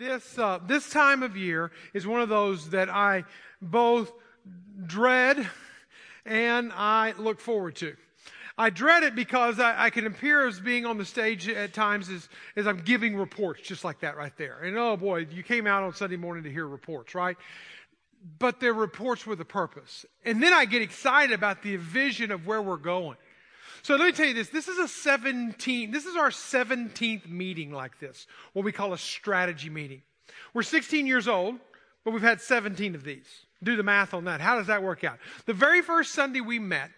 this, uh, this time of year is one of those that I both dread and I look forward to. I dread it because I, I, can appear as being on the stage at times as, as I'm giving reports, just like that right there. And oh boy, you came out on Sunday morning to hear reports, right? But they're reports with a purpose. And then I get excited about the vision of where we're going. So let me tell you this. This is a 17, this is our 17th meeting like this, what we call a strategy meeting. We're 16 years old, but we've had 17 of these. Do the math on that. How does that work out? The very first Sunday we met,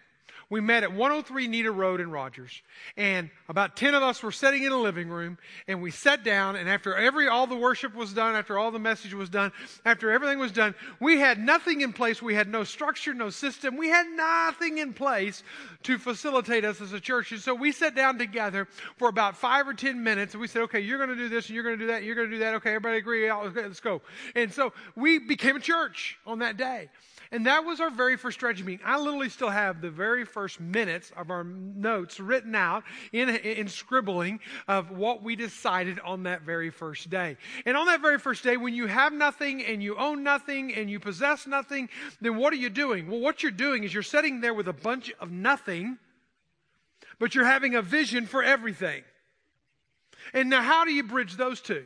we met at 103 Nita Road in Rogers, and about 10 of us were sitting in a living room, and we sat down, and after every, all the worship was done, after all the message was done, after everything was done, we had nothing in place. We had no structure, no system. We had nothing in place to facilitate us as a church. And so we sat down together for about five or 10 minutes, and we said, okay, you're going to do this, and you're going to do that, and you're going to do that. Okay, everybody agree? Okay, Let's go. And so we became a church on that day. And that was our very first strategy meeting. I literally still have the very first minutes of our notes written out in, in scribbling of what we decided on that very first day. And on that very first day, when you have nothing and you own nothing and you possess nothing, then what are you doing? Well, what you're doing is you're sitting there with a bunch of nothing, but you're having a vision for everything. And now, how do you bridge those two?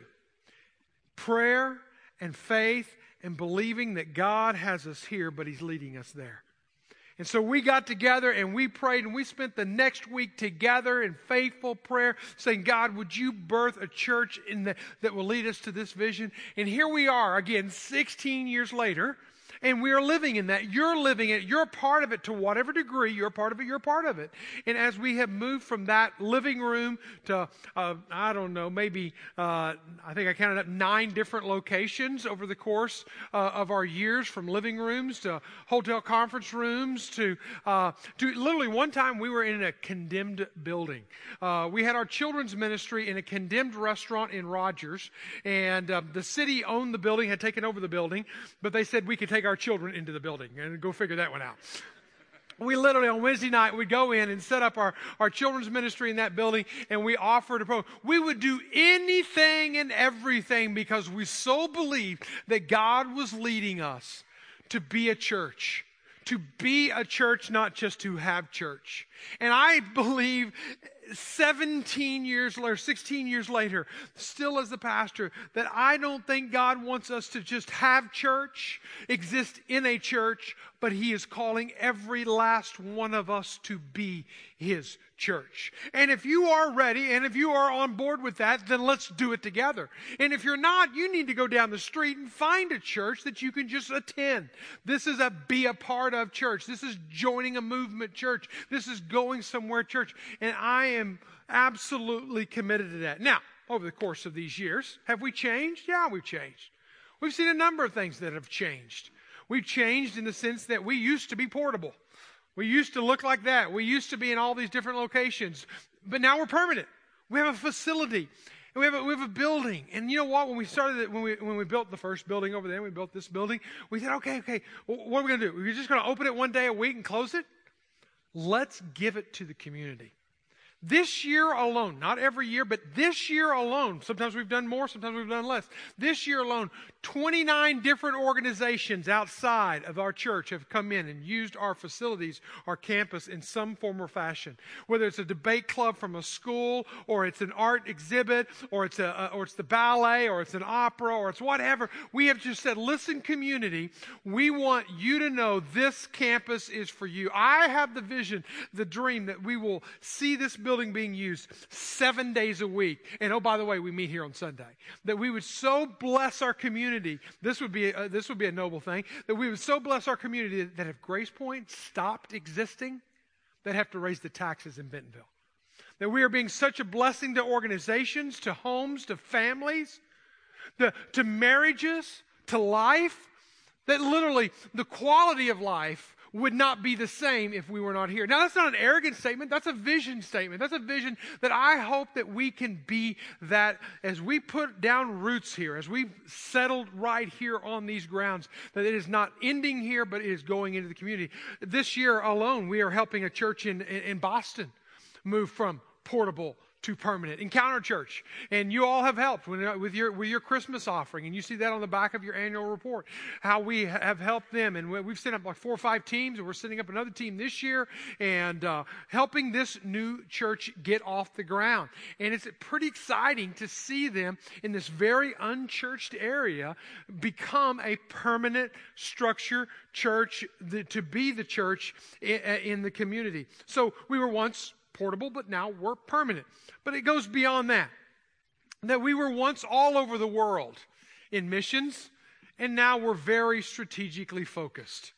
Prayer and faith and believing that God has us here, but He's leading us there. And so we got together and we prayed and we spent the next week together in faithful prayer saying, God, would you birth a church the, that will lead us to this vision? And here we are again, 16 years later, and we are living in that. You're living it. You're part of it to whatever degree. You're part of it. You're part of it. And as we have moved from that living room to, uh, I don't know, maybe, uh, I think I counted up nine different locations over the course uh, of our years from living rooms to hotel conference rooms to, uh, to literally one time we were in a condemned building. Uh, we had our children's ministry in a condemned restaurant in Rogers. And uh, the city owned the building, had taken over the building, but they said we could take our children into the building and go figure that one out. We literally on Wednesday night would go in and set up our, our children's ministry in that building and we offered a program. We would do anything and everything because we so believed that God was leading us to be a church to be a church, not just to have church. And I believe 17 years later, 16 years later, still as the pastor, that I don't think God wants us to just have church, exist in a church, but He is calling every last one of us to be His church. And if you are ready and if you are on board with that, then let's do it together. And if you're not, you need to go down the street and find a church that you can just attend. This is a be a part of church. This is joining a movement church. This is going somewhere church. And I am absolutely committed to that. Now, over the course of these years, have we changed? Yeah, we've changed. We've seen a number of things that have changed. We've changed in the sense that we used to be portable. We used to look like that. We used to be in all these different locations, but now we're permanent. We have a facility. We have, a, we have a building. And you know what? When we started, it, when we, when we built the first building over there, we built this building, we said, okay, okay, what are we going to do? We're just going to open it one day a week and close it? Let's give it to the community. This year alone, not every year, but this year alone, sometimes we've done more, sometimes we've done less. This year alone, 29 different organizations outside of our church have come in and used our facilities, our campus in some form or fashion. Whether it's a debate club from a school, or it's an art exhibit, or it's, a, or it's the ballet, or it's an opera, or it's whatever. We have just said, listen, community, we want you to know this campus is for you. I have the vision, the dream that we will see this building being used seven days a week. And oh, by the way, we meet here on Sunday. That we would so bless our community. This would be a, this would be a noble thing. That we would so bless our community that if Grace Point stopped existing, they'd have to raise the taxes in Bentonville. That we are being such a blessing to organizations, to homes, to families, to, to marriages, to life, that literally the quality of life would not be the same if we were not here. Now, that's not an arrogant statement. That's a vision statement. That's a vision that I hope that we can be that as we put down roots here, as we've settled right here on these grounds, that it is not ending here, but it is going into the community. This year alone, we are helping a church in, in, in Boston move from portable to permanent. Encounter Church, and you all have helped with your with your Christmas offering, and you see that on the back of your annual report. How we have helped them, and we've set up like four or five teams, and we're setting up another team this year, and uh, helping this new church get off the ground. And it's pretty exciting to see them in this very unchurched area become a permanent structure church the, to be the church in, in the community. So we were once portable, but now we're permanent. But it goes beyond that. That we were once all over the world in missions, and now we're very strategically focused.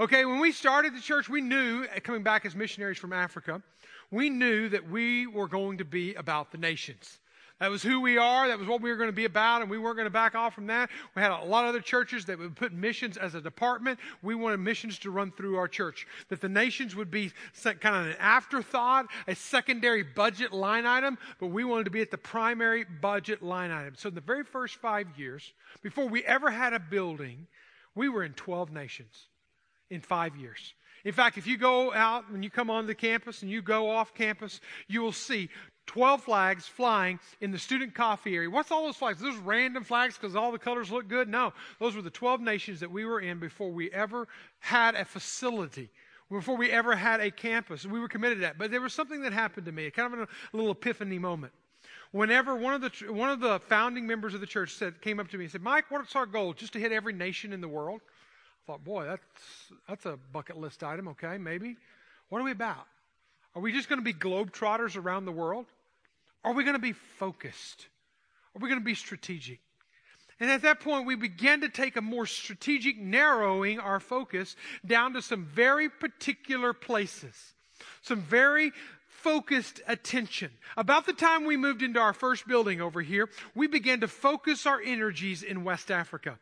Okay, when we started the church, we knew, eh, coming back as missionaries from Africa, we knew that we were going to be about the nations. That was who we are. That was what we were going to be about, and we weren't going to back off from that. We had a lot of other churches that would put missions as a department. We wanted missions to run through our church. That the nations would be kind of an afterthought, a secondary budget line item, but we wanted to be at the primary budget line item. So in the very first five years, before we ever had a building, we were in 12 nations in five years. In fact, if you go out when you come on the campus and you go off campus, you will see 12 flags flying in the student coffee area. What's all those flags? Those random flags because all the colors look good? No. Those were the 12 nations that we were in before we ever had a facility, before we ever had a campus. We were committed to that. But there was something that happened to me, kind of a little epiphany moment. Whenever one of, the, one of the founding members of the church said, came up to me and said, Mike, what's our goal? Just to hit every nation in the world? Thought, boy, that's, that's a bucket list item, okay, maybe. What are we about? Are we just going to be globetrotters around the world? Are we going to be focused? Are we going to be strategic? And at that point, we began to take a more strategic narrowing our focus down to some very particular places, some very focused attention. About the time we moved into our first building over here, we began to focus our energies in West Africa.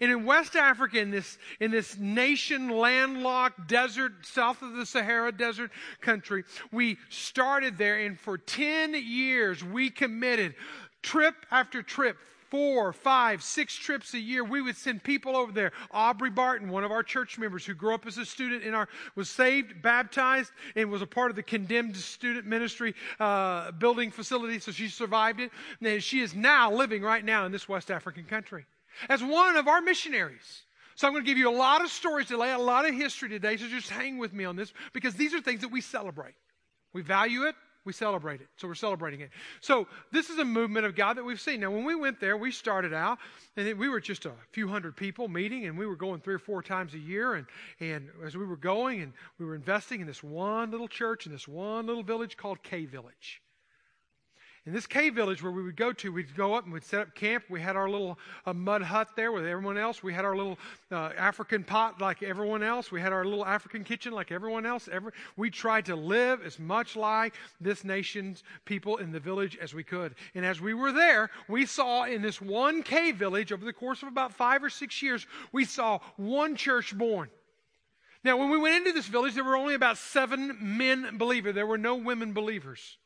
And in West Africa, in this, in this nation, landlocked desert, south of the Sahara desert country, we started there, and for 10 years, we committed trip after trip, four, five, six trips a year. We would send people over there. Aubrey Barton, one of our church members who grew up as a student in our, was saved, baptized, and was a part of the condemned student ministry uh, building facility, so she survived it. And she is now living right now in this West African country as one of our missionaries. So I'm going to give you a lot of stories to today, a lot of history today. So just hang with me on this because these are things that we celebrate. We value it, we celebrate it. So we're celebrating it. So this is a movement of God that we've seen. Now, when we went there, we started out, and we were just a few hundred people meeting, and we were going three or four times a year. And, and as we were going, and we were investing in this one little church in this one little village called K Village. In this cave village where we would go to, we'd go up and we'd set up camp. We had our little uh, mud hut there with everyone else. We had our little uh, African pot like everyone else. We had our little African kitchen like everyone else. Every, we tried to live as much like this nation's people in the village as we could. And as we were there, we saw in this one cave village over the course of about five or six years, we saw one church born. Now, when we went into this village, there were only about seven men believers. There were no women believers.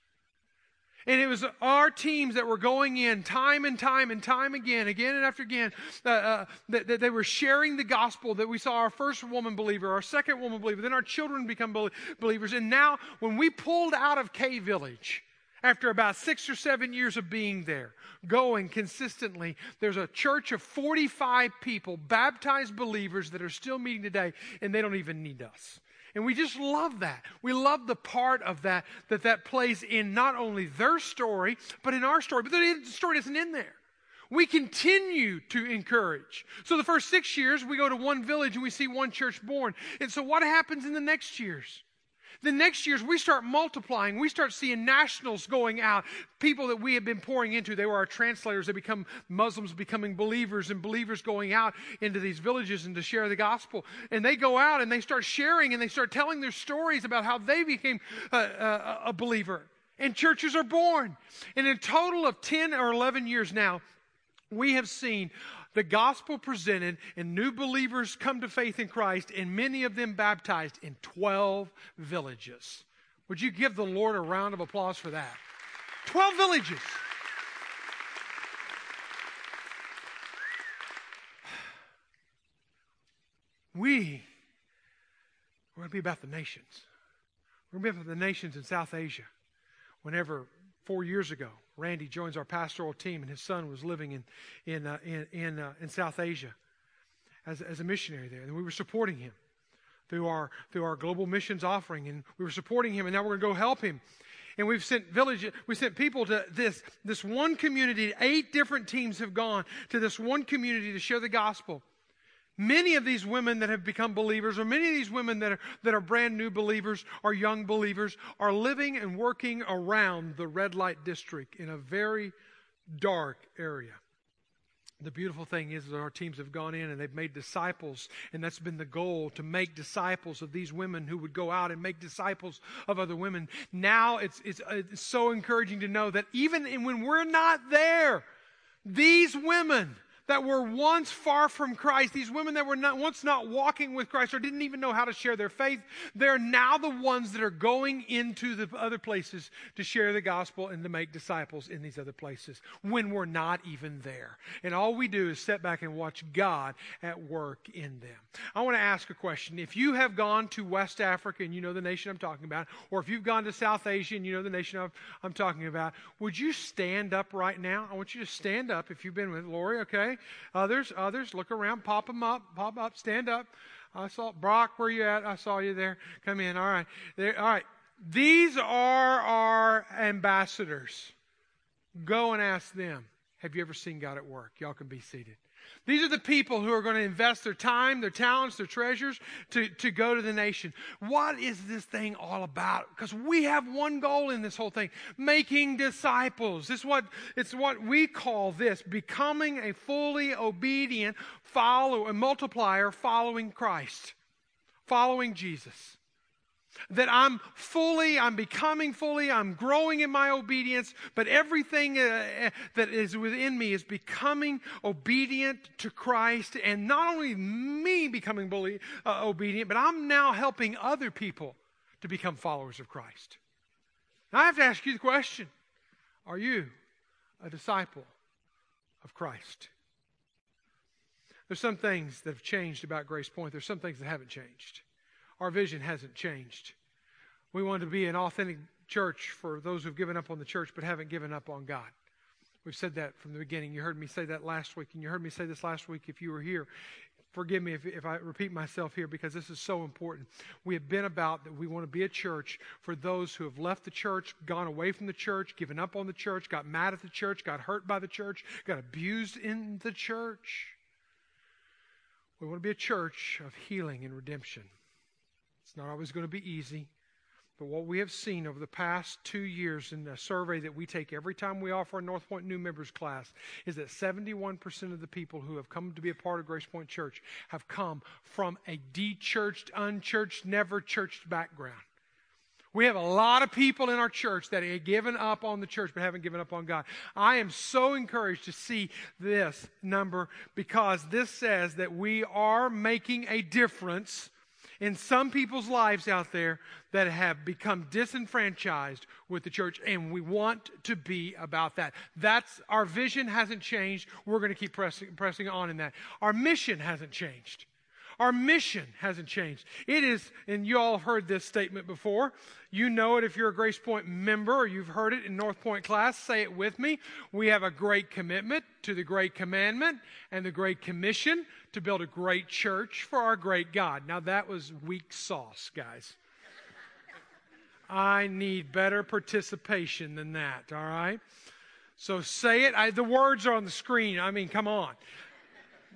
And it was our teams that were going in time and time and time again, again and after again, uh, uh, that, that, they were sharing the gospel. That we saw our first woman believer, our second woman believer, then our children become believers. And now, when we pulled out of K Village, after about six or seven years of being there, going consistently, there's a church of 45 people, baptized believers, that are still meeting today, and they don't even need us. And we just love that. We love the part of that that that plays in not only their story, but in our story. But the story isn't in there. We continue to encourage. So the first six years, we go to one village and we see one church born. And so what happens in the next years? The next years, we start multiplying. We start seeing nationals going out, people that we have been pouring into. They were our translators. They become Muslims becoming believers and believers going out into these villages and to share the gospel. And they go out and they start sharing and they start telling their stories about how they became a, a, a believer. And churches are born. And in a total of 10 or 11 years now, we have seen the gospel presented and new believers come to faith in Christ, and many of them baptized in 12 villages. Would you give the Lord a round of applause for that? 12 villages. We, we're going to be about the nations. We're going to be about the nations in South Asia. Whenever four years ago, Randy joins our pastoral team, and his son was living in, in, uh, in, in, uh, in South Asia as, as a missionary there. And we were supporting him through our, through our global missions offering, and we were supporting him, and now we're going to go help him. And we've sent village, we sent people to this, this one community. Eight different teams have gone to this one community to share the gospel. Many of these women that have become believers, or many of these women that are, that are brand new believers or young believers, are living and working around the red light district in a very dark area. The beautiful thing is that our teams have gone in and they've made disciples, and that's been the goal to make disciples of these women who would go out and make disciples of other women. Now it's, it's, it's so encouraging to know that even when we're not there, these women that were once far from Christ, these women that were not, once not walking with Christ or didn't even know how to share their faith, they're now the ones that are going into the other places to share the gospel and to make disciples in these other places when we're not even there. And all we do is sit back and watch God at work in them. I want to ask a question. If you have gone to West Africa and you know the nation I'm talking about, or if you've gone to South Asia and you know the nation I'm, I'm talking about, would you stand up right now? I want you to stand up if you've been with Lori, okay? Others, others, look around, pop them up, pop up, stand up. I saw Brock, where you at? I saw you there. Come in. All right. There, all right. These are our ambassadors. Go and ask them. Have you ever seen God at work? Y'all can be seated. These are the people who are going to invest their time, their talents, their treasures to, to go to the nation. What is this thing all about? Because we have one goal in this whole thing making disciples. This is what, it's what we call this becoming a fully obedient follower, a multiplier following Christ, following Jesus. That I'm fully, I'm becoming fully, I'm growing in my obedience, but everything uh, that is within me is becoming obedient to Christ. And not only me becoming bully, uh, obedient, but I'm now helping other people to become followers of Christ. Now I have to ask you the question Are you a disciple of Christ? There's some things that have changed about Grace Point, there's some things that haven't changed our vision hasn't changed. We want to be an authentic church for those who've given up on the church but haven't given up on God. We've said that from the beginning. You heard me say that last week, and you heard me say this last week if you were here. Forgive me if, if I repeat myself here because this is so important. We have been about that we want to be a church for those who have left the church, gone away from the church, given up on the church, got mad at the church, got hurt by the church, got abused in the church. We want to be a church of healing and redemption. It's not always going to be easy. But what we have seen over the past two years in the survey that we take every time we offer a North Point new members class is that 71% of the people who have come to be a part of Grace Point Church have come from a de-churched, unchurched, never churched background. We have a lot of people in our church that have given up on the church but haven't given up on God. I am so encouraged to see this number because this says that we are making a difference in some people's lives out there that have become disenfranchised with the church, and we want to be about that. That's our vision hasn't changed. We're going to keep pressing, pressing on in that. Our mission hasn't changed. Our mission hasn't changed. It is, and you all have heard this statement before. You know it if you're a Grace Point member or you've heard it in North Point class. Say it with me. We have a great commitment to the Great Commandment and the Great Commission to build a great church for our great God. Now, that was weak sauce, guys. I need better participation than that, all right? So say it. I, the words are on the screen. I mean, come on.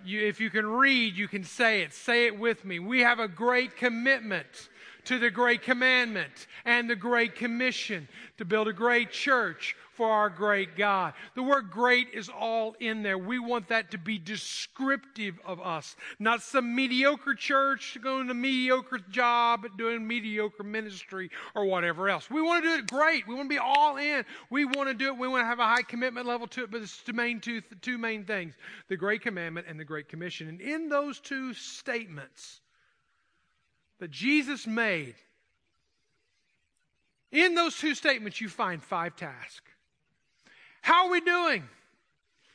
You, if you can read, you can say it. Say it with me. We have a great commitment to the great commandment and the great commission to build a great church for our great God. The word great is all in there. We want that to be descriptive of us, not some mediocre church going to a mediocre job, doing mediocre ministry or whatever else. We want to do it great. We want to be all in. We want to do it. We want to have a high commitment level to it, but it's the main two, two main things the Great Commandment and the Great Commission. And in those two statements that Jesus made, in those two statements, you find five tasks. How are we doing?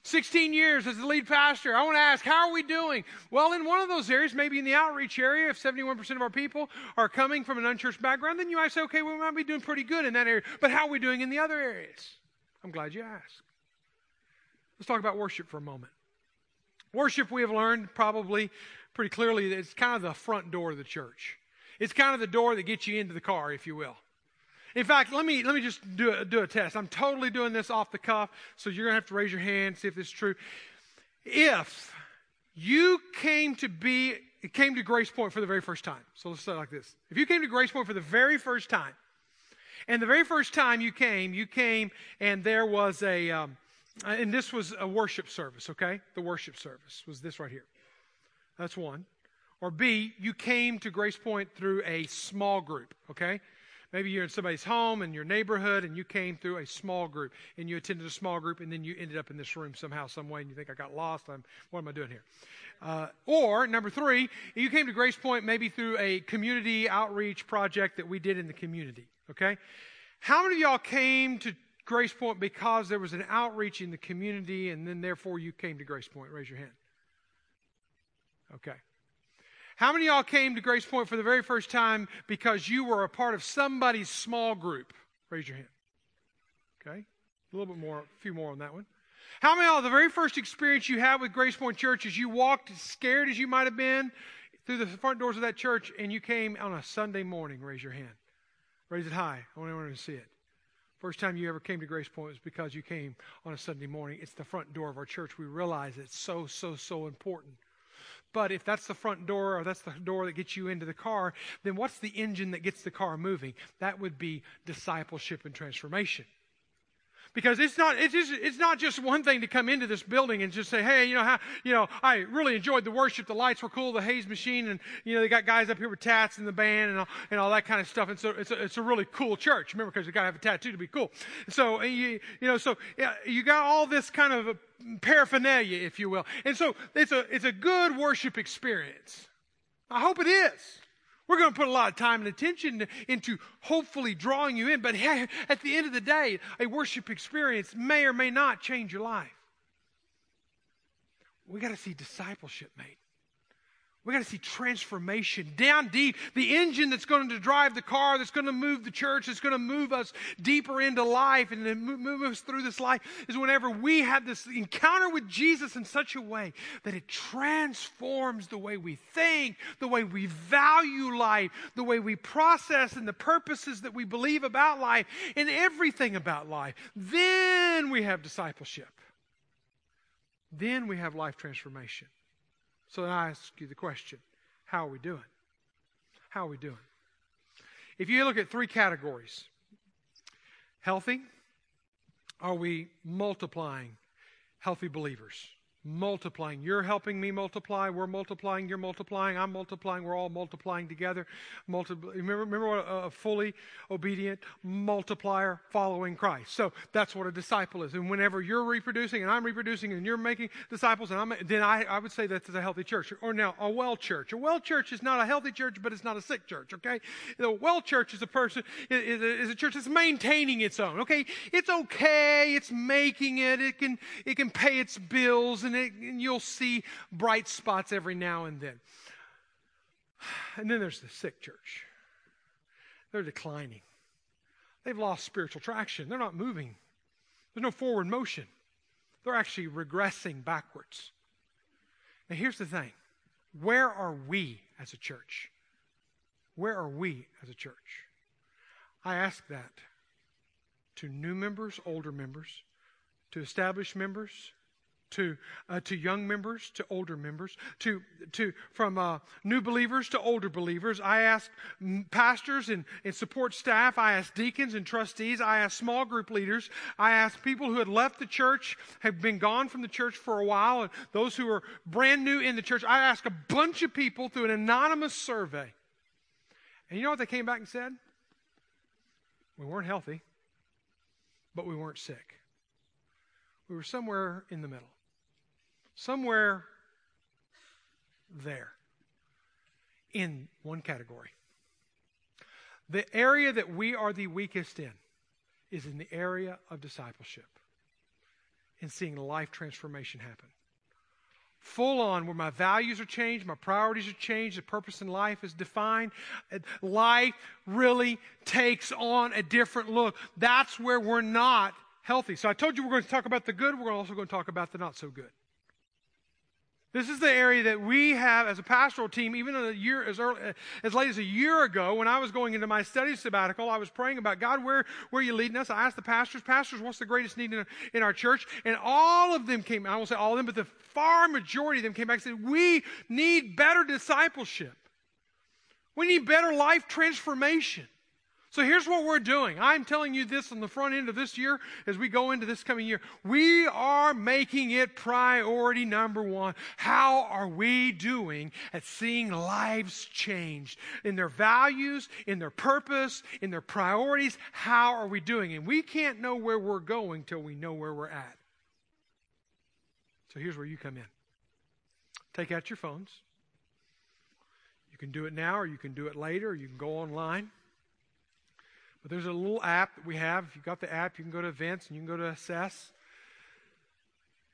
16 years as the lead pastor. I want to ask, how are we doing? Well, in one of those areas, maybe in the outreach area, if 71% of our people are coming from an unchurched background, then you might say, okay, we might be doing pretty good in that area. But how are we doing in the other areas? I'm glad you asked. Let's talk about worship for a moment. Worship, we have learned probably pretty clearly that it's kind of the front door of the church. It's kind of the door that gets you into the car, if you will. In fact, let me, let me just do a, do a test. I'm totally doing this off the cuff, so you're to have to raise your hand, see if this is true. If you came to be, came to Grace Point for the very first time, so let's say like this. If you came to Grace Point for the very first time, and the very first time you came, you came and there was a, um, and this was a worship service, okay? The worship service was this right here. That's one. Or B, you came to Grace Point through a small group, okay? Maybe you're in somebody's home in your neighborhood and you came through a small group and you attended a small group and then you ended up in this room somehow, some way, and you think, I got lost. I'm, what am I doing here? Uh, or, number three, you came to Grace Point maybe through a community outreach project that we did in the community, okay? How many of y'all came to Grace Point because there was an outreach in the community and then therefore you came to Grace Point? Raise your hand. Okay. How many of y'all came to Grace Point for the very first time because you were a part of somebody's small group? Raise your hand. Okay. A little bit more, a few more on that one. How many of y'all, the very first experience you had with Grace Point Church is you walked, scared as you might have been, through the front doors of that church and you came on a Sunday morning? Raise your hand. Raise it high. I want everyone to see it. First time you ever came to Grace Point was because you came on a Sunday morning. It's the front door of our church. We realize it's so, so, so important. But if that's the front door or that's the door that gets you into the car, then what's the engine that gets the car moving? That would be discipleship and transformation. Because it's not, it's, just, it's not just one thing to come into this building and just say, hey, you know, how, you know, I really enjoyed the worship. The lights were cool, the haze machine, and, you know, they got guys up here with tats in the band and all, and all that kind of stuff. And so it's a, it's a really cool church. Remember, because you got to have a tattoo to be cool. So, uh, you, you know, so yeah, you got all this kind of uh, paraphernalia, if you will. And so it's a, it's a good worship experience. I hope it is. We're going to put a lot of time and attention into hopefully drawing you in, but at the end of the day, a worship experience may or may not change your life. We got to see discipleship made. We got to see transformation down deep. The engine that's going to drive the car, that's going to move the church, that's going to move us deeper into life and move us through this life is whenever we have this encounter with Jesus in such a way that it transforms the way we think, the way we value life, the way we process and the purposes that we believe about life and everything about life. Then we have discipleship. Then we have life transformation. So I ask you the question how are we doing? How are we doing? If you look at three categories healthy, are we multiplying healthy believers? Multiplying. You're helping me multiply. We're multiplying. You're multiplying. I'm multiplying. We're all multiplying together. Remember, remember what a, fully obedient multiplier following Christ. So that's what a disciple is. And whenever you're reproducing and I'm reproducing and you're making disciples, and I'm, then I, I would say that's a healthy church. Or now a well church. A well church is not a healthy church, but it's not a sick church. Okay, the well church is a person is is a church that's maintaining its own. Okay, it's okay. It's making it. It can it can pay its bills and, it, and you'll see bright spots every now and then. And then there's the sick church. They're declining. They've lost spiritual traction. They're not moving. There's no forward motion. They're actually regressing backwards. Now, here's the thing where are we as a church? Where are we as a church? I ask that to new members, older members, to established members, to, uh, to young members, to older members, to, to, from uh, new believers to older believers. I ask pastors and, and support staff. I ask deacons and trustees. I ask small group leaders. I ask people who had left the church, have been gone from the church for a while, and those who are brand new in the church. I ask a bunch of people through an anonymous survey. And you know what they came back and said? We weren't healthy, but we weren't sick. We were somewhere in the middle. Somewhere there in one category. The area that we are the weakest in is in the area of discipleship and seeing life transformation happen. Full on, where my values are changed, my priorities are changed, the purpose in life is defined. Life really takes on a different look. That's where we're not healthy. So I told you we're going to talk about the good, we're also going to talk about the not so good. This is the area that we have as a pastoral team, even a year as early, as late as a year ago, when I was going into my study sabbatical, I was praying about God, where, where are you leading us? I asked the pastors, pastors, what's the greatest need in, in our church? And all of them came, I won't say all of them, but the far majority of them came back and said, we need better discipleship. We need better life transformation. So here's what we're doing. I'm telling you this on the front end of this year as we go into this coming year. We are making it priority number one. How are we doing at seeing lives changed in their values, in their purpose, in their priorities? How are we doing? And we can't know where we're going till we know where we're at. So here's where you come in. Take out your phones. You can do it now or you can do it later or you can go online. But there's a little app that we have. If you've got the app, you can go to events and you can go to assess.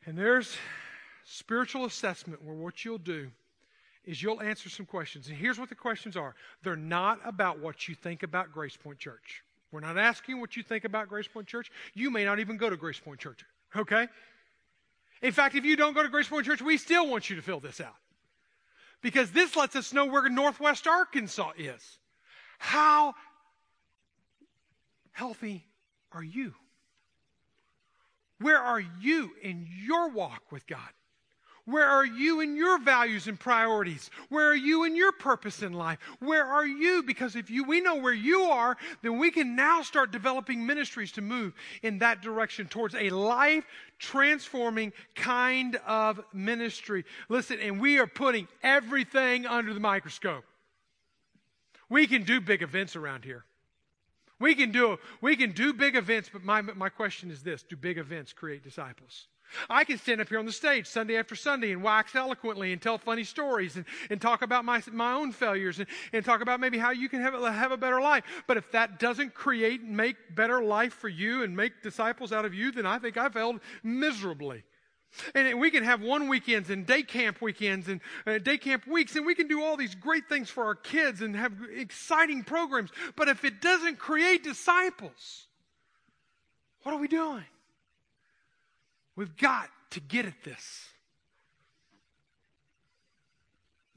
And there's spiritual assessment where what you'll do is you'll answer some questions. And here's what the questions are they're not about what you think about Grace Point Church. We're not asking what you think about Grace Point Church. You may not even go to Grace Point Church, okay? In fact, if you don't go to Grace Point Church, we still want you to fill this out. Because this lets us know where Northwest Arkansas is. How healthy are you? Where are you in your walk with God? Where are you in your values and priorities? Where are you in your purpose in life? Where are you? Because if you, we know where you are, then we can now start developing ministries to move in that direction towards a life transforming kind of ministry. Listen, and we are putting everything under the microscope. We can do big events around here. We can do, we can do big events, but my, my question is this do big events create disciples? I can stand up here on the stage Sunday after Sunday and wax eloquently and tell funny stories and, and talk about my, my own failures and, and talk about maybe how you can have, have a better life. But if that doesn't create and make better life for you and make disciples out of you, then I think I failed miserably. And we can have one weekends and day camp weekends and uh, day camp weeks, and we can do all these great things for our kids and have exciting programs. But if it doesn't create disciples, what are we doing? We've got to get at this.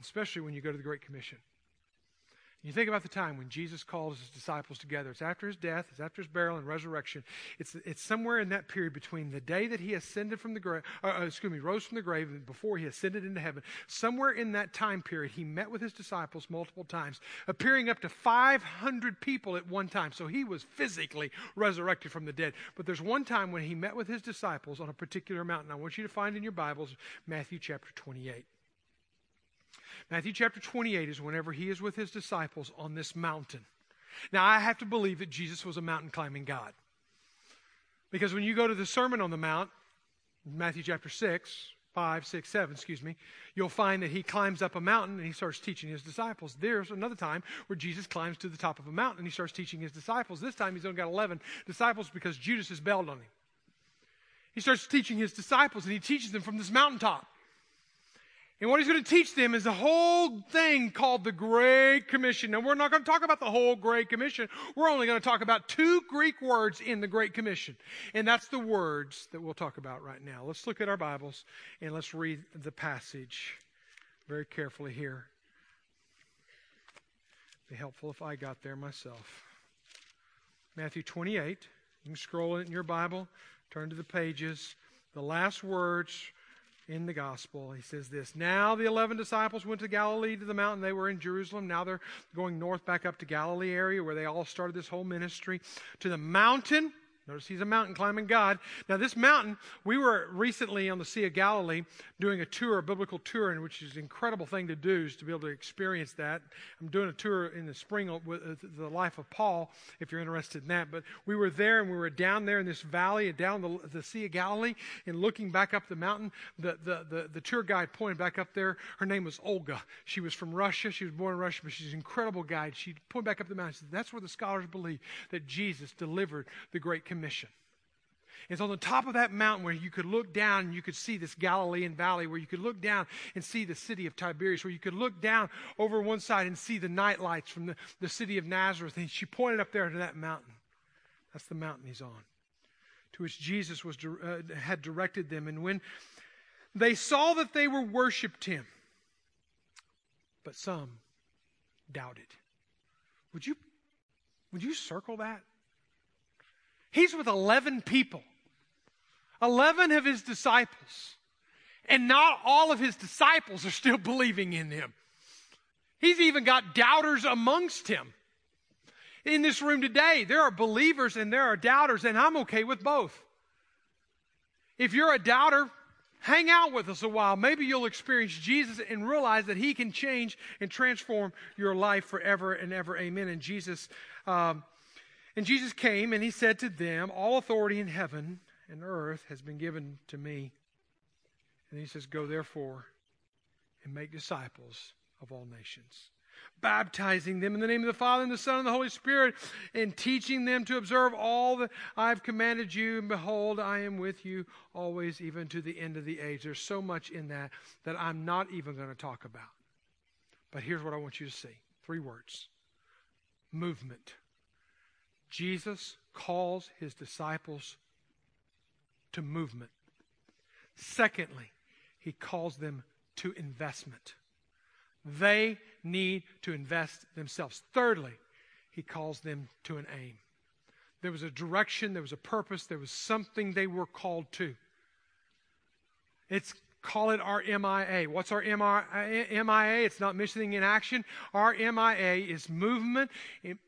Especially when you go to the Great Commission. You think about the time when Jesus called his disciples together. It's after his death, it's after his burial and resurrection. It's, it's somewhere in that period between the day that he ascended from the grave, uh, uh, excuse me, rose from the grave and before he ascended into heaven. Somewhere in that time period, he met with his disciples multiple times, appearing up to 500 people at one time. So he was physically resurrected from the dead. But there's one time when he met with his disciples on a particular mountain. I want you to find in your Bibles Matthew chapter 28. Matthew chapter 28 is whenever he is with his disciples on this mountain. Now, I have to believe that Jesus was a mountain climbing God. Because when you go to the Sermon on the Mount, Matthew chapter 6, 5, 6, 7, excuse me, you'll find that he climbs up a mountain and he starts teaching his disciples. There's another time where Jesus climbs to the top of a mountain and he starts teaching his disciples. This time he's only got 11 disciples because Judas has bailed on him. He starts teaching his disciples and he teaches them from this mountaintop. And what he's going to teach them is a whole thing called the Great Commission. Now, we're not going to talk about the whole Great Commission. We're only going to talk about two Greek words in the Great Commission. And that's the words that we'll talk about right now. Let's look at our Bibles and let's read the passage very carefully here. Be helpful if I got there myself. Matthew 28. You can scroll it in your Bible, turn to the pages. The last words in the gospel. He says this Now the 11 disciples went to Galilee to the mountain. They were in Jerusalem. Now they're going north back up to Galilee area where they all started this whole ministry. To the mountain Notice he's a mountain climbing God. Now, this mountain, we were recently on the Sea of Galilee doing a tour, a biblical tour, and which is an incredible thing to do, is to be able to experience that. I'm doing a tour in the spring with uh, the life of Paul, if you're interested in that. But we were there and we were down there in this valley and down the, the Sea of Galilee and looking back up the mountain. The, the, the, the tour guide pointed back up there. Her name was Olga. She was from Russia. She was born in Russia, but she's an incredible guide. She pointed back up the mountain. Said, That's where the scholars believe that Jesus delivered the Great Commission mission. It's on the top of that mountain where you could look down and you could see this Galilean valley, where you could look down and see the city of Tiberias, where you could look down over one side and see the night lights from the, the city of Nazareth. And she pointed up there to that mountain. That's the mountain he's on. to which Jesus was, uh, had directed them. And when they saw that they were worshiped him, but some doubted. Would you, would you circle that? He's with 11 people, 11 of his disciples. And not all of his disciples are still believing in him. He's even got doubters amongst him. In this room today, there are believers and there are doubters, and I'm okay with both. If you're a doubter, hang out with us a while. Maybe you'll experience Jesus and realize that He can change and transform your life forever and ever. Amen. And Jesus, um, and Jesus came and He said to them, "All authority in heaven and earth has been given to me." And He says, "Go therefore and make disciples of all nations." baptizing them in the name of the Father and the Son and the Holy Spirit, and teaching them to observe all that I've commanded you. And behold, I am with you always, even to the end of the age. There's so much in that that I'm not even going to talk about. But here's what I want you to see three words movement. Jesus calls his disciples to movement. Secondly, he calls them to investment. They need to invest themselves. Thirdly, he calls them to an aim. There was a direction, there was a purpose, there was something they were called to. It's call it our MIA. What's our MIA? It's not missing in action. Our MIA is movement,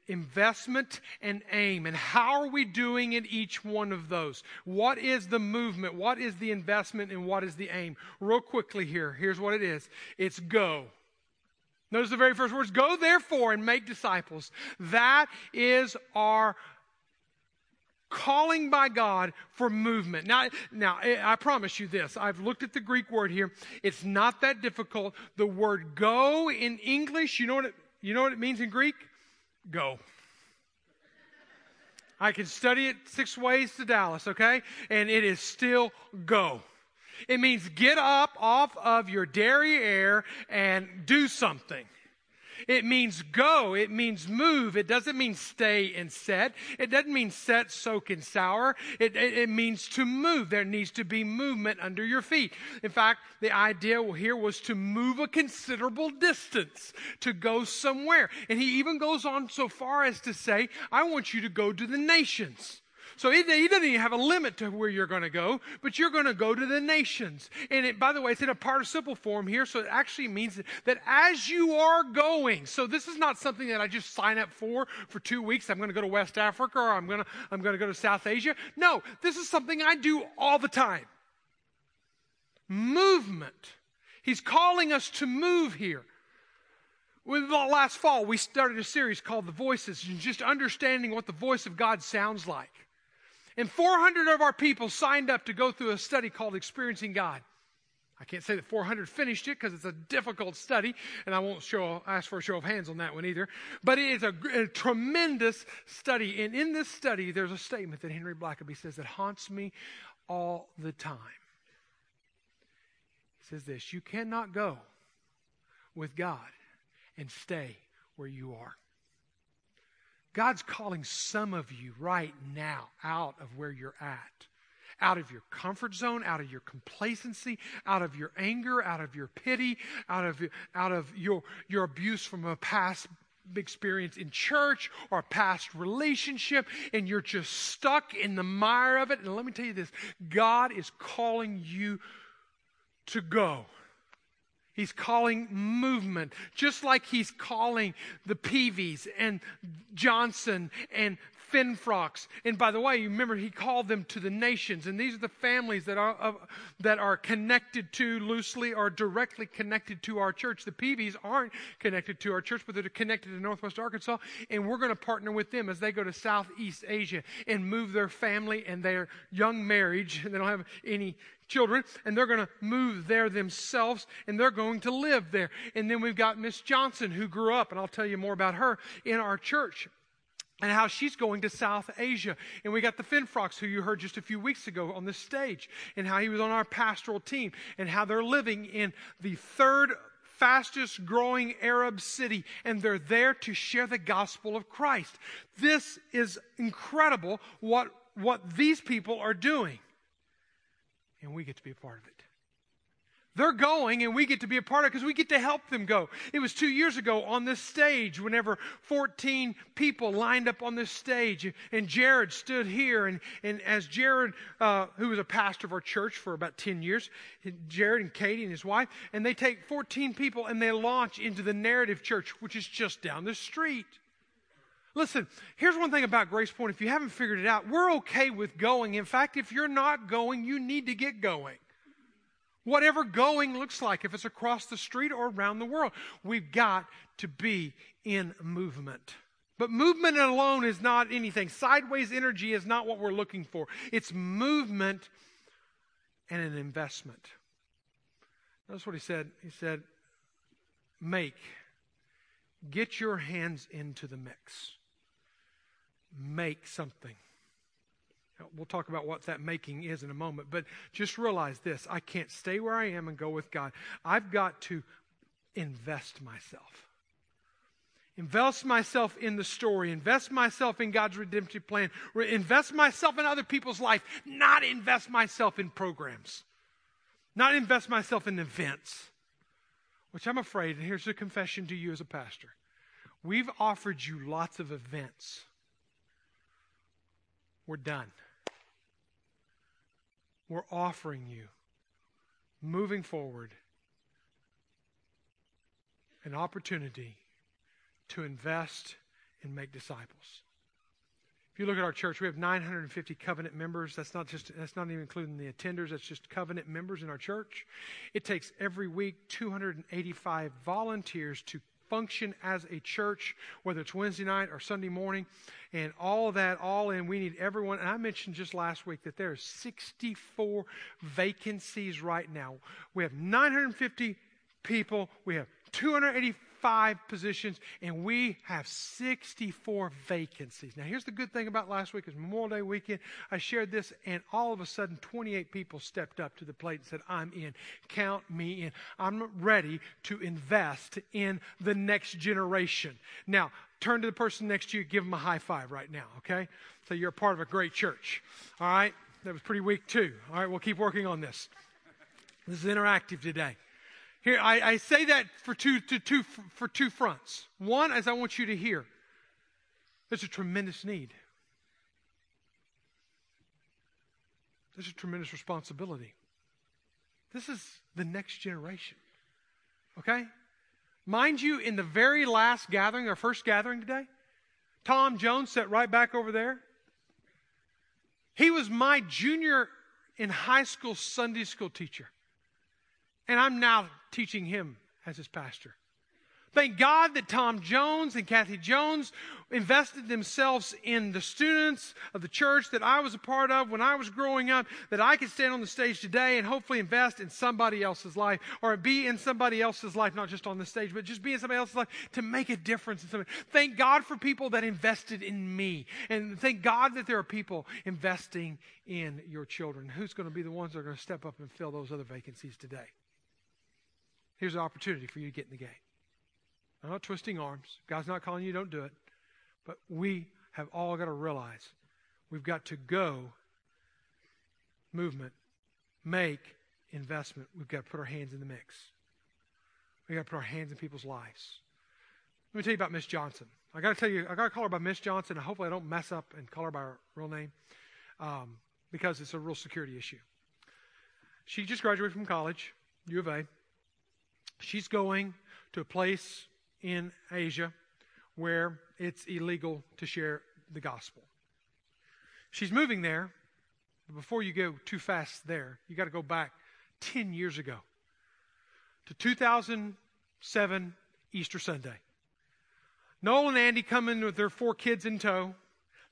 investment, and aim. And how are we doing in each one of those? What is the movement? What is the investment? And what is the aim? Real quickly here, here's what it is it's go. Notice the very first words Go therefore and make disciples. That is our calling by God for movement. Now, now eh, I promise you this. I've looked at the Greek word here. It's not that difficult. The word go in English, you know what it, you know what it means in Greek? Go. I can study it six ways to Dallas, okay? And it is still go. It means get up off of your dairy air and do something. It means go. It means move. It doesn't mean stay and set. It doesn't mean set, soak, and sour. It, it, it, means to move. There needs to be movement under your feet. In fact, the idea here was to move a considerable distance, to go somewhere. And he even goes on so far as to say, I want you to go to the nations. So he, he doesn't even have a limit to where you're going to go, but you're going to go to the nations. And it, by the way, it's in a participle form here, so it actually means that as you are going, so this is not something that I just sign up for for two weeks. I'm going to go to West Africa or I'm going to, I'm going to go to South Asia. No, this is something I do all the time. Movement. He's calling us to move here. Last fall, we started a series called The Voices, and just understanding what the voice of God sounds like. And 400 of our people signed up to go through a study called Experiencing God. I can't say that 400 finished it because it's a difficult study, and I won't show, ask for a show of hands on that one either. But it is a, a tremendous study. And in this study, there's a statement that Henry Blackaby says that haunts me all the time. He says this You cannot go with God and stay where you are. God's calling some of you right now out of where you're at, out of your comfort zone, out of your complacency, out of your anger, out of your pity, out of, out of your, your abuse from a past experience in church or a past relationship, and you're just stuck in the mire of it. And let me tell you this God is calling you to go. He's calling movement, just like he's calling the Peavies and Johnson and Finfrocks. And by the way, you remember he called them to the nations. And these are the families that are, uh, that are connected to loosely or directly connected to our church. The Peavies aren't connected to our church, but they're connected to Northwest Arkansas. And we're going to partner with them as they go to Southeast Asia and move their family and their young marriage. They don't have any children, and they're going to move there themselves, and they're going to live there. And then we've got Miss Johnson, who grew up, and I'll tell you more about her in our church and how she's going to South Asia. And we got the Finfrocks, who you heard just a few weeks ago on the stage, and how he was on our pastoral team, and how they're living in the third fastest growing Arab city, and they're there to share the gospel of Christ. This is incredible what what these people are doing. And we get to be a part of it. They're going and we get to be a part of it because we get to help them go. It was two years ago on this stage whenever 14 people lined up on this stage and Jared stood here and, and as Jared, uh, who was a pastor of our church for about 10 years, Jared and Katie and his wife, and they take 14 people and they launch into the narrative church, which is just down the street. Listen, here's one thing about Grace Point. If you haven't figured it out, we're okay with going. In fact, if you're not going, you need to get going. Whatever going looks like, if it's across the street or around the world, we've got to be in movement. But movement alone is not anything. Sideways energy is not what we're looking for. It's movement and an investment. Notice what he said. He said, Make, get your hands into the mix, make something. We'll talk about what that making is in a moment. But just realize this I can't stay where I am and go with God. I've got to invest myself. Invest myself in the story. Invest myself in God's redemptive plan. Invest myself in other people's life. Not invest myself in programs. Not invest myself in events. Which I'm afraid, and here's a confession to you as a pastor. We've offered you lots of events. We're done we're offering you, moving forward, an opportunity to invest and make disciples. If you look at our church, we have 950 covenant members. That's not just that's not even including the attenders, that's just covenant members in our church. It takes every week 285 volunteers to function as a church, whether it's Wednesday night or Sunday morning, and all of that, all in. We need everyone. And I mentioned just last week that there are 64 vacancies right now. We have 950 people. We have 285 five positions, and we have 64 vacancies. Now, here's the good thing about last week is Memorial Day weekend. I shared this, and all of a sudden, 28 people stepped up to the plate and said, I'm in. Count me in. I'm ready to invest in the next generation. Now, turn to the person next to you, give them a high five right now, okay? So you're a part of a great church. All right? That was pretty weak, too. All right, we'll keep working on this. This is interactive today. Here, I, I say that for two, to, two, for two fronts. One, as I want you to hear, there's a tremendous need. There's a tremendous responsibility. This is the next generation. Okay? Mind you, in the very last gathering, our first gathering today, Tom Jones sat right back over there. He was my junior in high school Sunday school teacher. And I'm now teaching him as his pastor. Thank God that Tom Jones and Kathy Jones invested themselves in the students of the church that I was a part of when I was growing up, that I could stand on the stage today and hopefully invest in somebody else's life or be in somebody else's life, not just on the stage, but just be in somebody else's life to make a difference in somebody. Thank God for people that invested in me. And thank God that there are people investing in your children. Who's going to be the ones that are going to step up and fill those other vacancies today? Here's an opportunity for you to get in the game. I'm not twisting arms. God's not calling you, don't do it. But we have all got to realize we've got to go movement, make investment. We've got to put our hands in the mix. We've got to put our hands in people's lives. Let me tell you about Miss Johnson. I got to tell you, I got to call her by Miss Johnson, hopefully I don't mess up and call her by her real name um, because it's a real security issue. She just graduated from college, U of A. She's going to a place in Asia where it's illegal to share the gospel. She's moving there. But before you go too fast there, you got to go back 10 years ago to 2007 Easter Sunday. Noel and Andy come in with their four kids in tow.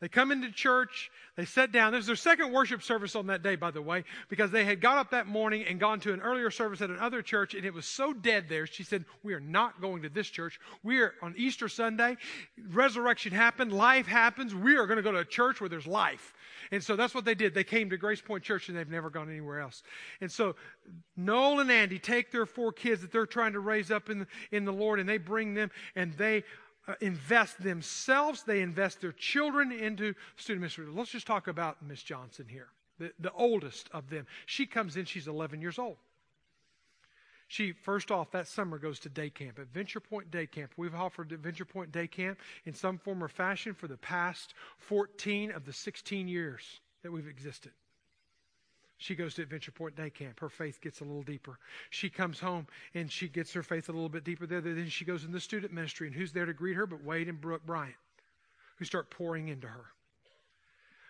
They come into church, they sat down. This is their second worship service on that day, by the way, because they had got up that morning and gone to an earlier service at another church, and it was so dead there. She said, We are not going to this church. We are on Easter Sunday. Resurrection happened, life happens. We are going to go to a church where there's life. And so that's what they did. They came to Grace Point Church and they've never gone anywhere else. And so Noel and Andy take their four kids that they're trying to raise up in the, in the Lord and they bring them and they Uh, invest themselves, they invest their children into student ministry. Let's just talk about Miss Johnson here, the, the oldest of them. She comes in, she's 11 years old. She, first off, that summer goes to day camp at Venture Point Day Camp. We've offered Venture Point Day Camp in some form or fashion for the past 14 of the 16 years that we've existed. She goes to Adventure Point Day Camp. Her faith gets a little deeper. She comes home and she gets her faith a little bit deeper there. Then she goes in the student ministry. And who's there to greet her but Wade and Brooke Bryant, who start pouring into her?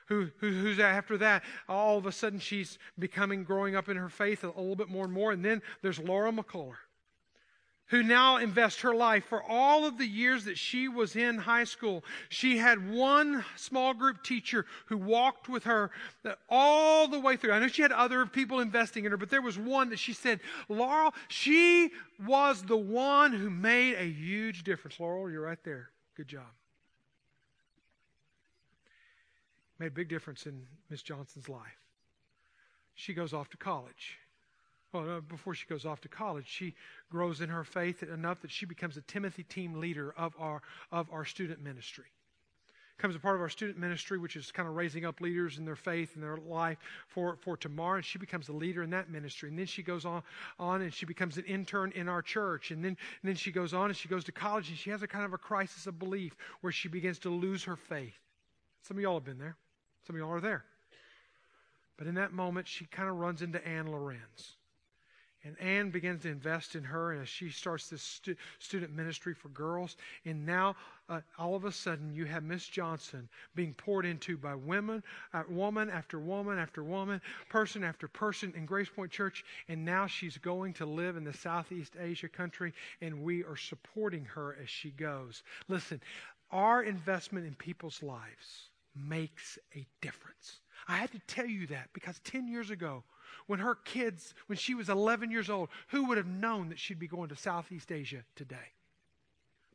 who, who, who's after that, all of a sudden she's becoming, growing up in her faith a, little bit more and more. And then there's Laura McCullough who now invests her life for all of the years that she was in high school. She had one small group teacher who walked with her all the way through. I know she had other people investing in her, but there was one that she said, Laurel, she was the one who made a huge difference. Laurel, you're right there. Good job. made a big difference in Miss Johnson's life. She goes off to college. Well, uh, before she goes off to college, she grows in her faith enough that she becomes a Timothy team leader of our, of our student ministry. Becomes a part of our student ministry, which is kind of raising up leaders in their faith and their life for, for tomorrow. And she becomes a leader in that ministry. And then she goes on, on and she becomes an intern in our church. And then, and then she goes on and she goes to college and she has a kind of a crisis of belief where she begins to lose her faith. Some of y'all have been there. Some of y'all are there. But in that moment, she kind of runs into Anne Lorenz. And Anne begins to invest in her as she starts this stu- student ministry for girls. And now, uh, all of a sudden, you have Miss Johnson being poured into by women, uh, woman after woman after woman, person after person in Grace Point Church. And now she's going to live in the Southeast Asia country, and we are supporting her as she goes. Listen, our investment in people's lives makes a difference. I had to tell you that because 10 years ago, when her kids, when she was 11 years old, who would have known that she'd be going to Southeast Asia today?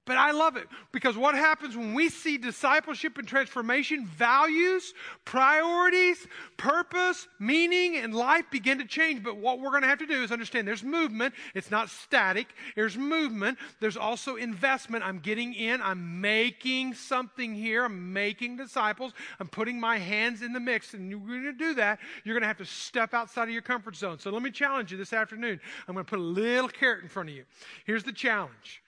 But I love it because what happens when we see discipleship and transformation, values, priorities, purpose, meaning, and life begin to change. But what we're going to have to do is understand there's movement. It's not static. There's movement. There's also investment. I'm getting in. I'm making something here. I'm making disciples. I'm putting my hands in the mix. And you're going to do that. You're going to have to step outside of your comfort zone. So let me challenge you this afternoon. I'm going to put a little carrot in front of you. Here's the challenge.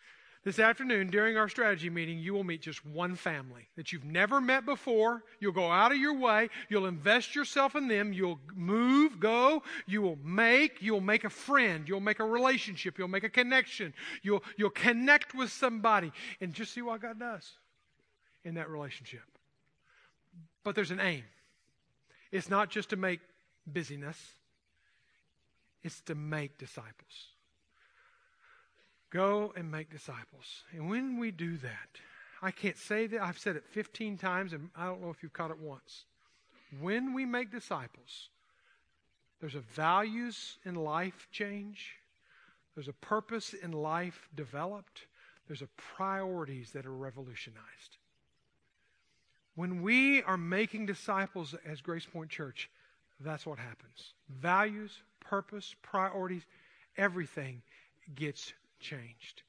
This afternoon, during our strategy meeting, you will meet just one family that you've never met before. You'll go out of your way. You'll invest yourself in them. You'll move, go. You will make. You'll make a friend. You'll make a relationship. You'll make a connection. You'll, you'll connect with somebody and just see what God does in that relationship. But there's an aim. It's not just to make busyness, it's to make disciples. Go and make disciples. And when we do that, I can't say that, I've said it 15 times, and I don't know if you've caught it once. When we make disciples, there's a values in life change, there's a purpose in life developed, there's a priorities that are revolutionized. When we are making disciples as Grace Point Church, that's what happens. Values, purpose, priorities, everything gets changed.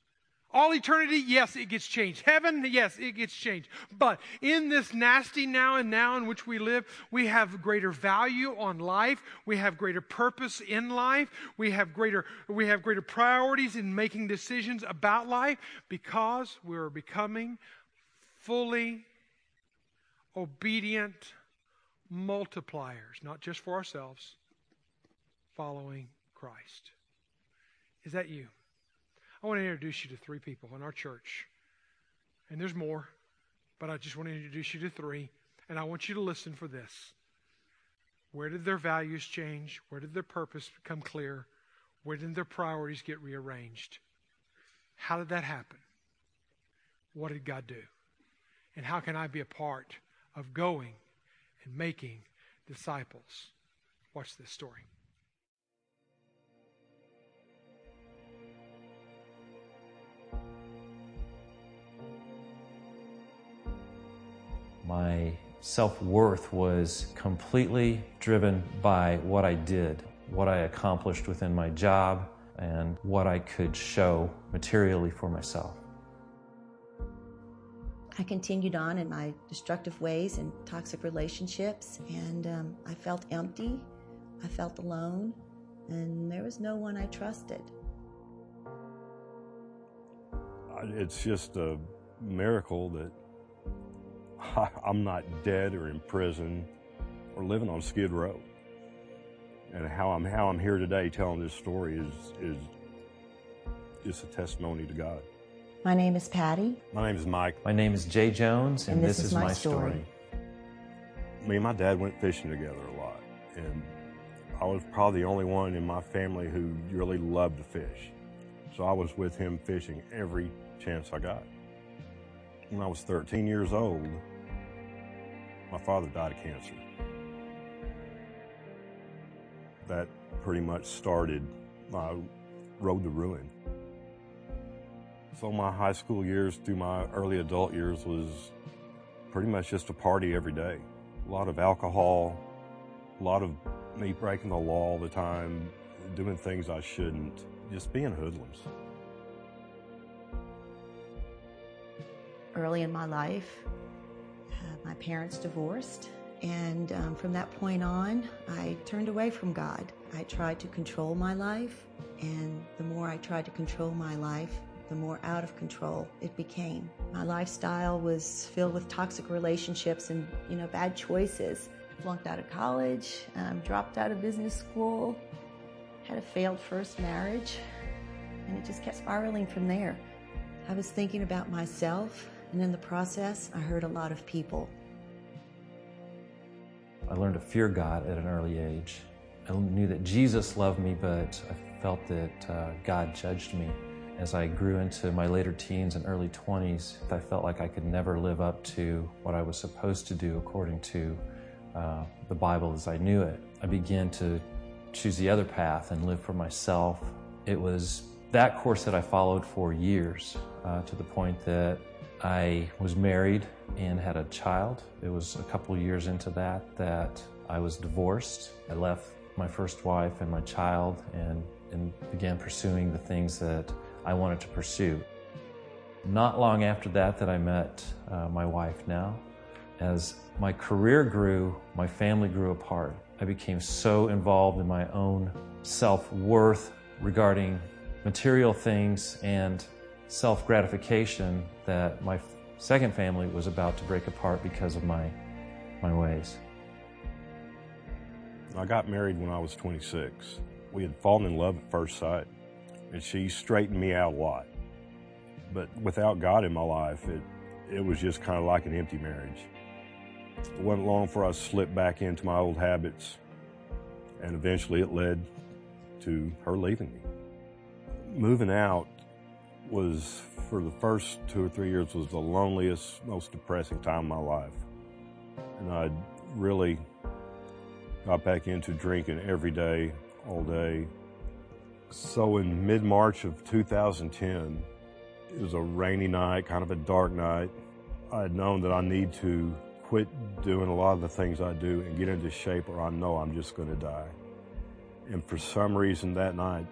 All eternity, yes, it gets changed. Heaven, yes, it gets changed. But in this nasty now and now in which we live, we have greater value on life. We have greater purpose in life. We have greater, we have greater priorities in making decisions about life because we're becoming fully obedient multipliers, not just for ourselves, following Christ. Is that you? I want to introduce you to three people in our church. And there's more, but I just want to introduce you to three. And I want you to listen for this. Where did their values change? Where did their purpose become clear? Where did their priorities get rearranged? How did that happen? What did God do? And how can I be a part of going and making disciples? Watch this story. My self worth was completely driven by what I did, what I accomplished within my job, and what I could show materially for myself. I continued on in my destructive ways and toxic relationships, and um, I felt empty. I felt alone, and there was no one I trusted. It's just a miracle that I'm not dead or in prison or living on Skid Row. And how I'm how I'm here today telling this story is is just a testimony to God. My name is Patty. My name is Mike. My name is Jay Jones, and, And this is my story. Me and my dad went fishing together a lot, and I was probably the only one in my family who really loved to fish. So I was with him fishing every chance I got. When I was 13 years old, my father died of cancer. That pretty much started my road to ruin. So my high school years through my early adult years was pretty much just a party every day. A lot of alcohol, a lot of me breaking the law all the time, doing things I shouldn't, just being hoodlums. Early in my life, my parents divorced, and um, from that point on, I turned away from God. I tried to control my life, and the more I tried to control my life, the more out of control it became. My lifestyle was filled with toxic relationships and, you know, bad choices. Flunked out of college, um, dropped out of business school, had a failed first marriage, and it just kept spiraling from there. I was thinking about myself, and in the process, I hurt a lot of people. I learned to fear God at an early age. I knew that Jesus loved me, but I felt that uh, God judged me. As I grew into my later teens and early 20s, I felt like I could never live up to what I was supposed to do according to uh, the Bible as I knew it. I began to choose the other path and live for myself. It was that course that I followed for years uh, to the point that I was married and had a child. It was a couple years into that that I was divorced. I left my first wife and my child and, and began pursuing the things that I wanted to pursue. Not long after that, that I met uh, my wife now. As my career grew, my family grew apart. I became so involved in my own self worth regarding material things and self gratification that my second family was about to break apart because of my, my ways. I got married when I was 26. We had fallen in love at first sight, and she straightened me out a lot. But without God in my life, it, it was just kind of like an empty marriage. It wasn't long before I slipped back into my old habits, and eventually it led to her leaving me. Moving out was, for the first two or three years, was the loneliest, most depressing time of my life. And I really got back into drinking every day, all day. So in mid-March of 2010, it was a rainy night, kind of a dark night. I had known that I need to quit doing a lot of the things I do and get into shape or I know I'm just going to die. And for some reason that night,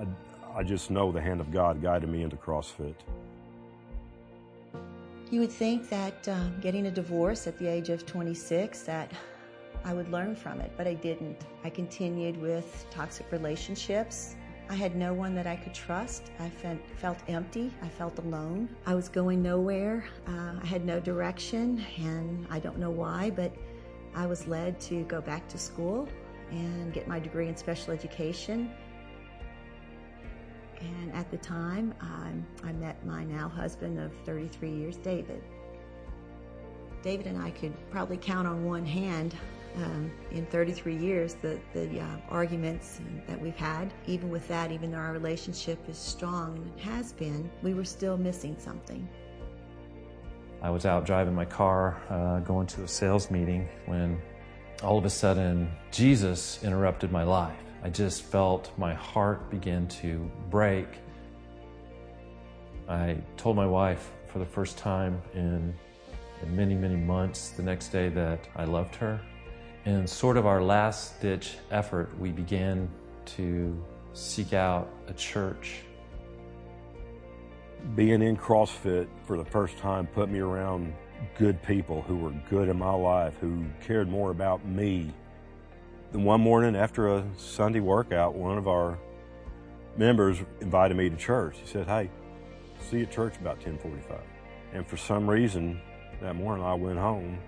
I, I just know the hand of God guided me into CrossFit. You would think that uh, getting a divorce at the age of 26, that I would learn from it, but I didn't. I continued with toxic relationships. I had no one that I could trust. I felt empty. I felt alone. I was going nowhere. Uh, I had no direction, and I don't know why, but I was led to go back to school and get my degree in special education. And at the time, I met my now husband of 33 years, David. David and I could probably count on one hand um, in 33 years the, the uh, arguments that we've had. Even with that, even though our relationship is strong and it has been, we were still missing something. I was out driving my car, uh, going to a sales meeting, when all of a sudden Jesus interrupted my life. I just felt my heart begin to break. I told my wife for the first time in, in many, many months the next day that I loved her. In sort of our last ditch effort, we began to seek out a church. being in CrossFit for the first time put me around good people who were good in my life, who cared more about me. Then one morning after a Sunday workout, one of our members invited me to church. He said, Hey, see you at church about 1045. And for some reason, that morning I went home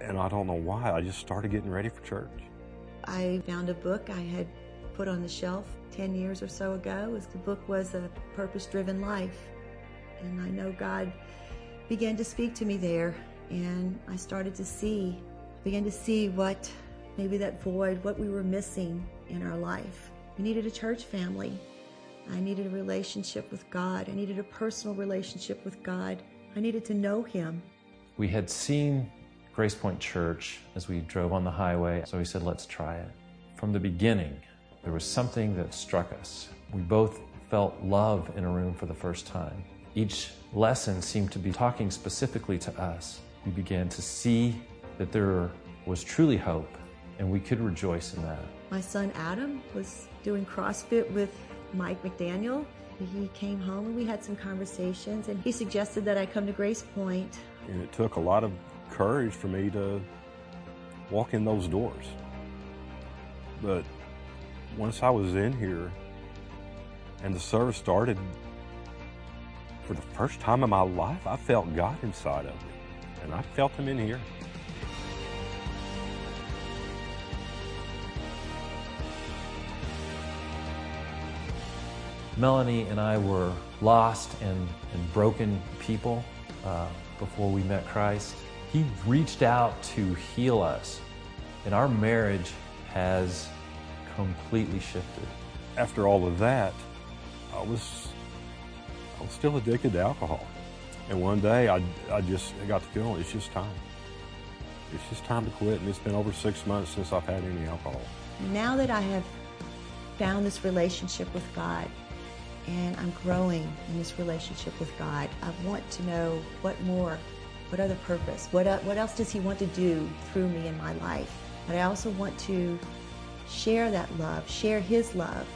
and I don't know why, I just started getting ready for church. I found a book I had put on the shelf 10 years or so ago. The book was A Purpose Driven Life. And I know God began to speak to me there, and I started to see, began to see what maybe that void, what we were missing in our life. We needed a church family. I needed a relationship with God. I needed a personal relationship with God. I needed to know Him. We had seen Grace Point Church as we drove on the highway, so we said, let's try it. From the beginning, there was something that struck us. We both felt love in a room for the first time. Each lesson seemed to be talking specifically to us. We began to see that there was truly hope, and we could rejoice in that. My son Adam was doing CrossFit with Mike McDaniel. He came home and we had some conversations, and he suggested that I come to Grace Point. And it took a lot of courage for me to walk in those doors. But once I was in here and the service started, for the first time in my life, I felt God inside of me. And I felt Him in here. Melanie and I were lost and, and broken people uh, before we met Christ. He reached out to heal us, and our marriage has completely shifted. After all of that, I was I was still addicted to alcohol. And one day I, I just I got the feeling it's just time. It's just time to quit. And it's been over six months since I've had any alcohol. Now that I have found this relationship with God and I'm growing in this relationship with God, I want to know what more, what other purpose, what, what else does He want to do through me in my life. But I also want to share that love, share His love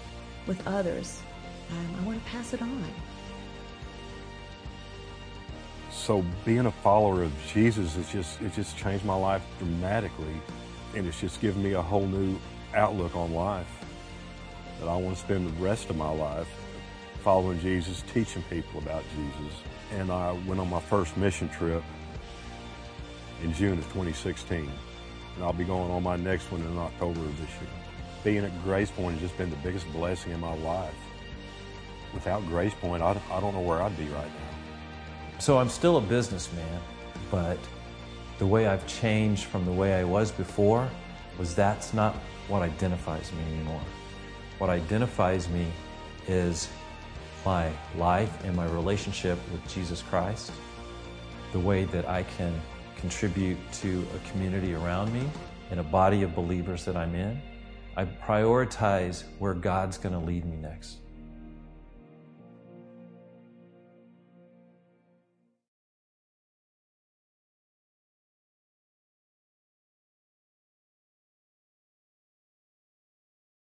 with others. Um, I want to pass it on. So being a follower of Jesus has just it just changed my life dramatically, and it's just given me a whole new outlook on life. That I want to spend the rest of my life following Jesus, teaching people about Jesus. And I went on my first mission trip in June of 2016, and I'll be going on my next one in October of this year being at Grace Point has just been the biggest blessing in my life. Without Grace Point, I, I don't know where I'd be right now. So I'm still a businessman, but the way I've changed from the way I was before was that's not what identifies me anymore. What identifies me is my life and my relationship with Jesus Christ, the way that I can contribute to a community around me and a body of believers that I'm in. I prioritize where God's going to lead me next.